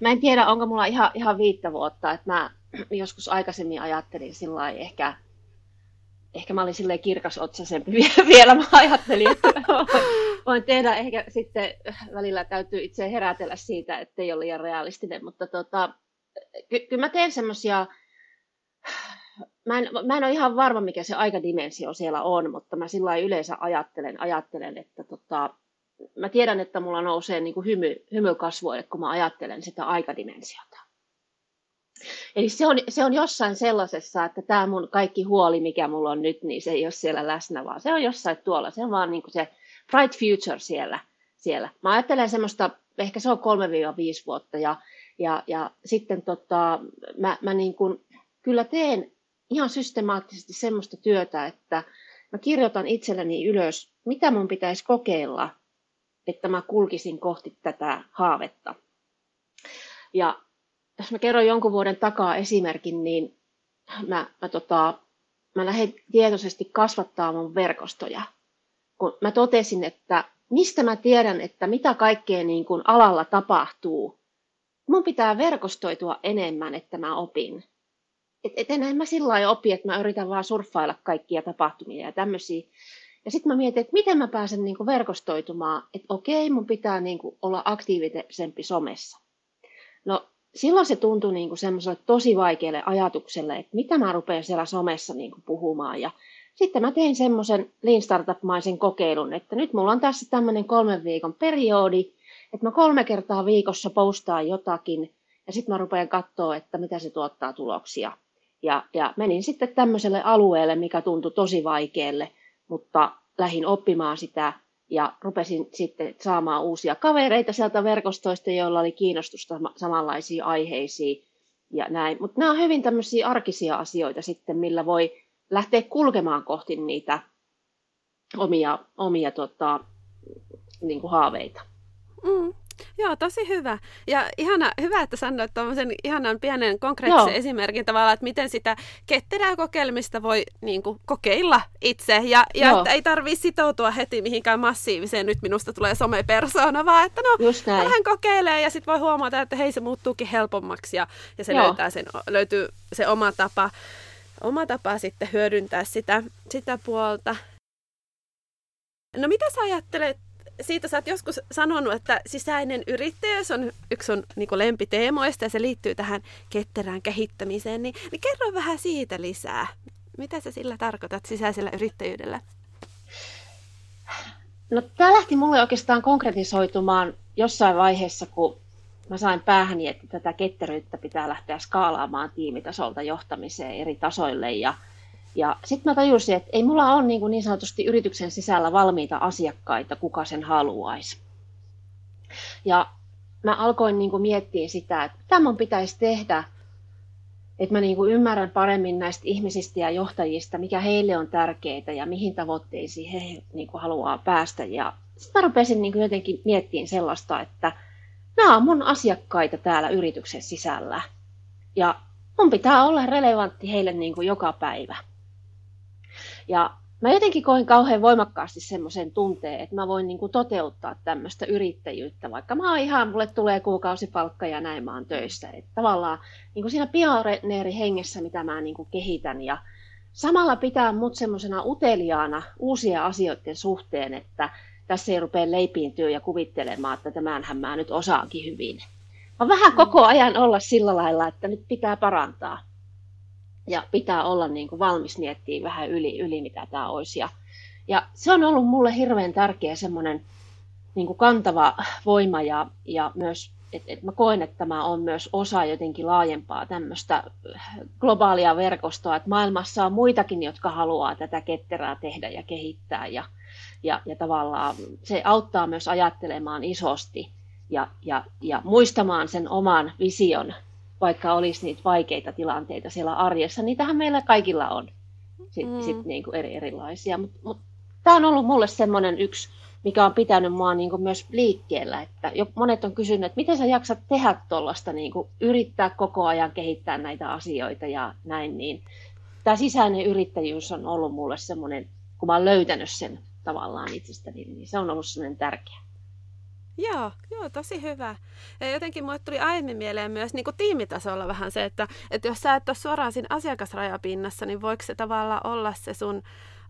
mä en tiedä, onko mulla ihan, ihan viittä vuotta, että mä joskus aikaisemmin ajattelin sillä ehkä, ehkä mä olin silleen kirkasotsasempi vielä, mä ajattelin, että voin tehdä ehkä sitten välillä täytyy itse herätellä siitä, että ei ole liian realistinen, mutta tota, ky- kyllä mä teen semmoisia, mä mä en ole ihan varma, mikä se aikadimensio siellä on, mutta mä sillä yleensä ajattelen, ajattelen että tota, mä tiedän, että mulla nousee niin kuin hymy, hymy kasvoille, kun mä ajattelen sitä aikadimensiota. Eli se on, se on jossain sellaisessa, että tämä mun kaikki huoli, mikä mulla on nyt, niin se ei ole siellä läsnä, vaan se on jossain tuolla. Se on vaan niin kuin se bright future siellä. siellä. Mä ajattelen semmoista, ehkä se on 3-5 vuotta, ja, ja, ja sitten tota, mä, mä niin kuin, kyllä teen ihan systemaattisesti semmoista työtä, että mä kirjoitan itselleni ylös, mitä mun pitäisi kokeilla, että mä kulkisin kohti tätä haavetta. Ja jos mä kerron jonkun vuoden takaa esimerkin, niin mä, mä, tota, mä lähdin tietoisesti kasvattaa mun verkostoja. Kun mä totesin, että mistä mä tiedän, että mitä kaikkea niin kuin alalla tapahtuu. Mun pitää verkostoitua enemmän, että mä opin. Et, et enää mä sillä lailla opi, että mä yritän vaan surffailla kaikkia tapahtumia ja tämmöisiä. Ja sitten mä mietin, että miten mä pääsen niin kuin verkostoitumaan, että okei, mun pitää niin kuin olla aktiivisempi somessa. No silloin se tuntui niin kuin semmoiselle tosi vaikealle ajatukselle, että mitä mä rupean siellä somessa niin kuin puhumaan. Ja sitten mä tein semmoisen Lean Startup-maisen kokeilun, että nyt mulla on tässä tämmöinen kolmen viikon periodi, että mä kolme kertaa viikossa postaan jotakin, ja sitten mä rupean katsoa, että mitä se tuottaa tuloksia. Ja, ja menin sitten tämmöiselle alueelle, mikä tuntui tosi vaikealle, mutta lähin oppimaan sitä ja rupesin sitten saamaan uusia kavereita sieltä verkostoista, joilla oli kiinnostusta samanlaisiin aiheisiin ja näin. Mutta nämä on hyvin tämmöisiä arkisia asioita sitten, millä voi lähteä kulkemaan kohti niitä omia, omia tota, niin kuin haaveita. Mm. Joo, tosi hyvä. Ja ihana, hyvä, että sanoit tuommoisen ihanan pienen konkreettisen Joo. esimerkin tavallaan, että miten sitä ketterää kokeilemista voi niin kuin, kokeilla itse. Ja, ja että ei tarvitse sitoutua heti mihinkään massiiviseen, nyt minusta tulee somepersona, vaan että no, vähän kokeilee ja sitten voi huomata, että hei se muuttuukin helpommaksi ja, ja se löytää sen, löytyy se oma tapa, oma tapa sitten hyödyntää sitä, sitä puolta. No mitä sä ajattelet siitä sä oot joskus sanonut, että sisäinen yrittäjyys on yksi sun niin lempiteemoista ja se liittyy tähän ketterään kehittämiseen. Niin, niin kerro vähän siitä lisää. Mitä sä sillä tarkoitat sisäisellä yrittäjyydellä? No tämä lähti mulle oikeastaan konkretisoitumaan jossain vaiheessa, kun mä sain päähäni, että tätä ketteryyttä pitää lähteä skaalaamaan tiimitasolta johtamiseen eri tasoille ja ja sitten mä tajusin, että ei mulla ole niin, kuin niin sanotusti yrityksen sisällä valmiita asiakkaita, kuka sen haluaisi. Ja mä alkoin niin kuin miettiä sitä, että mitä mun pitäisi tehdä, että mä niin kuin ymmärrän paremmin näistä ihmisistä ja johtajista, mikä heille on tärkeää ja mihin tavoitteisiin he niin kuin haluaa päästä. Ja sitten mä rupesin niin kuin jotenkin miettimään sellaista, että nämä on mun asiakkaita täällä yrityksen sisällä. Ja mun pitää olla relevantti heille niin kuin joka päivä. Ja mä jotenkin koin kauhean voimakkaasti semmoisen tunteen, että mä voin niin kuin toteuttaa tämmöistä yrittäjyyttä, vaikka mä oon ihan, mulle tulee kuukausipalkka ja näin mä oon töissä. Että tavallaan niin kuin siinä pioneeri hengessä, mitä mä niin kuin kehitän ja samalla pitää mut semmoisena uteliaana uusia asioiden suhteen, että tässä ei rupea leipiintyä ja kuvittelemaan, että tämänhän mä nyt osaankin hyvin. Mä vähän koko ajan olla sillä lailla, että nyt pitää parantaa ja pitää olla niin kuin valmis miettiä vähän yli, yli mitä tämä olisi. Ja, ja se on ollut mulle hirveän tärkeä semmoinen niin kuin kantava voima ja, ja myös, että et mä koen, että tämä on myös osa jotenkin laajempaa tämmöistä globaalia verkostoa, että maailmassa on muitakin, jotka haluaa tätä ketterää tehdä ja kehittää ja, ja, ja tavallaan se auttaa myös ajattelemaan isosti ja, ja, ja muistamaan sen oman vision vaikka olisi niitä vaikeita tilanteita siellä arjessa, niitähän meillä kaikilla on sit, mm. sit niin kuin eri, erilaisia. Mutta mut, tämä on ollut mulle semmoinen yksi, mikä on pitänyt mua niin kuin myös liikkeellä. Että jo, monet on kysynyt, että miten sä jaksat tehdä tuollaista, niin kuin yrittää koko ajan kehittää näitä asioita ja näin. Niin tämä sisäinen yrittäjyys on ollut mulle semmoinen, kun mä oon löytänyt sen tavallaan itsestäni, niin se on ollut semmoinen tärkeä. Joo, joo, tosi hyvä. Ja jotenkin mulle tuli aiemmin mieleen myös niin kuin tiimitasolla vähän se, että, että jos sä et ole suoraan siinä asiakasrajapinnassa, niin voiko se tavallaan olla se sun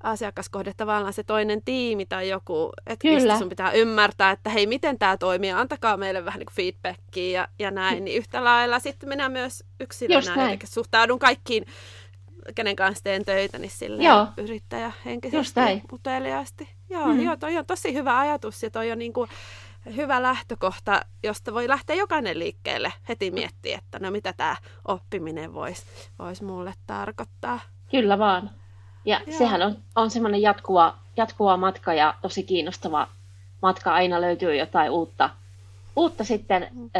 asiakaskohde tavallaan se toinen tiimi tai joku, että Kyllä. mistä sun pitää ymmärtää, että hei, miten tämä toimii, antakaa meille vähän niin kuin feedbackia ja, ja näin, niin yhtä lailla sitten minä myös yksilönä jotenkin suhtaudun kaikkiin, kenen kanssa teen töitä, niin silleen Joo. yrittäjä henkisesti uteliaasti. Joo, mm-hmm. joo, toi on tosi hyvä ajatus ja toi on niin kuin, hyvä lähtökohta, josta voi lähteä jokainen liikkeelle heti miettiä, että no mitä tämä oppiminen voisi vois mulle tarkoittaa. Kyllä vaan. Ja Joo. sehän on, on semmoinen jatkuva, jatkuva matka ja tosi kiinnostava matka. Aina löytyy jotain uutta, uutta sitten mm.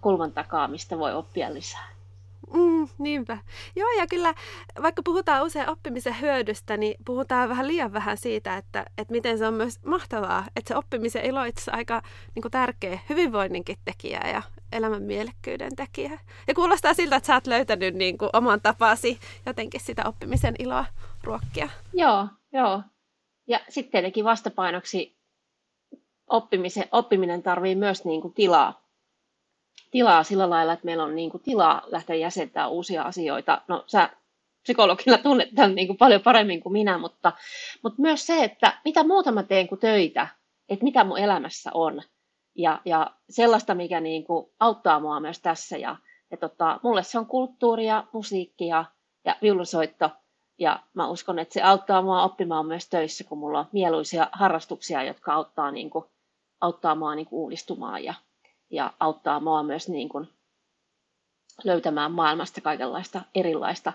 kulman takaa, mistä voi oppia lisää. Mm, niinpä. Joo, ja kyllä vaikka puhutaan usein oppimisen hyödystä, niin puhutaan vähän liian vähän siitä, että, että miten se on myös mahtavaa, että se oppimisen ilo itse aika niin kuin tärkeä hyvinvoinninkin tekijä ja elämän mielekkyyden tekijä. Ja kuulostaa siltä, että sä oot löytänyt niin kuin oman tapasi jotenkin sitä oppimisen iloa ruokkia. Joo, joo. Ja sitten tietenkin vastapainoksi oppimisen, oppiminen tarvii myös niin kuin tilaa tilaa sillä lailla, että meillä on niin kuin tilaa lähteä jäsentämään uusia asioita. No sä psykologilla tunnet tämän niin kuin paljon paremmin kuin minä, mutta, mutta myös se, että mitä muuta mä teen kuin töitä, että mitä mun elämässä on. Ja, ja sellaista, mikä niin kuin auttaa mua myös tässä. Ja, ja tota, mulle se on kulttuuria, musiikkia ja viulusoitto. Ja mä uskon, että se auttaa mua oppimaan myös töissä, kun mulla on mieluisia harrastuksia, jotka auttaa, niin kuin, auttaa mua niin kuin uudistumaan ja ja auttaa mua myös niin kuin löytämään maailmasta kaikenlaista erilaista,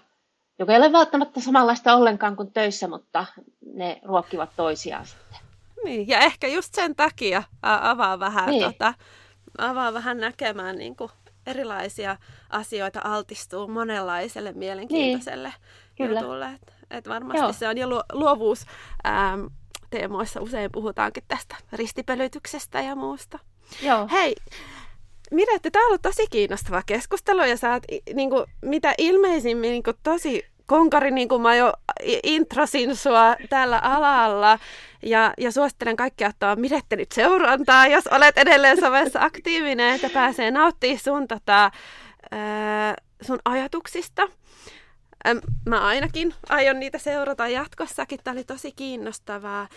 joka ei ole välttämättä samanlaista ollenkaan kuin töissä, mutta ne ruokkivat toisiaan sitten. Niin, ja ehkä just sen takia avaa vähän, niin. tota, avaa vähän näkemään niin kuin erilaisia asioita, altistuu monenlaiselle mielenkiintoiselle niin. jutulle. Et, et varmasti Joo. se on, ja luovuus ähm, teemoissa usein puhutaankin tästä ristipölytyksestä ja muusta. Joo. Hei, Mirette, tämä on ollut tosi kiinnostava keskustelu ja sä oot niin kuin, mitä ilmeisimmin niin kuin, tosi konkari, niin kuin mä jo introsin sua tällä alalla. Ja, ja suosittelen kaikkia ottaa Mirette nyt seurantaa, jos olet edelleen somessa aktiivinen, että pääsee nauttimaan sun, tota, ää, sun ajatuksista. Mä ainakin aion niitä seurata jatkossakin. Tämä oli tosi kiinnostavaa.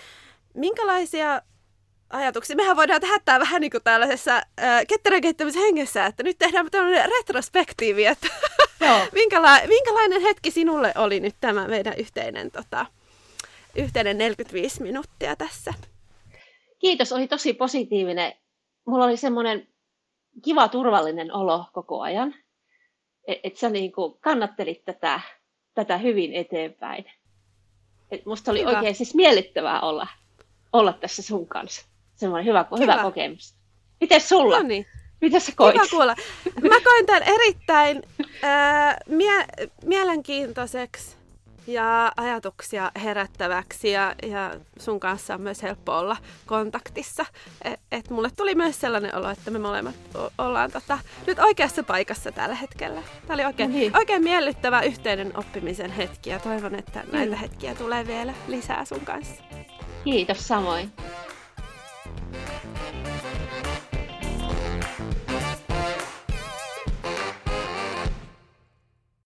Minkälaisia ajatuksia. Mehän voidaan tehdä tämä vähän niin kuin tällaisessa äh, ketterän hengessä, että nyt tehdään tämmöinen retrospektiivi, että Minkäla- minkälainen hetki sinulle oli nyt tämä meidän yhteinen, tota, yhteinen 45 minuuttia tässä? Kiitos, oli tosi positiivinen. Mulla oli semmoinen kiva, turvallinen olo koko ajan. Että et sä niin kuin kannattelit tätä, tätä hyvin eteenpäin. Et musta oli Hyvä. oikein siis miellyttävää olla, olla tässä sun kanssa semmoinen hyvä, hyvä. hyvä kokemus. Miten sulla? No niin. Mitä sä koit? Hyvä kuulla. Mä koin tämän erittäin äh, mie- mielenkiintoiseksi ja ajatuksia herättäväksi ja, ja sun kanssa on myös helppo olla kontaktissa. Et, et mulle tuli myös sellainen olo, että me molemmat ollaan tota, nyt oikeassa paikassa tällä hetkellä. Tämä oli oikein, no niin. oikein miellyttävä yhteinen oppimisen hetki ja toivon, että näitä hetkiä tulee vielä lisää sun kanssa. Kiitos samoin. Thank you.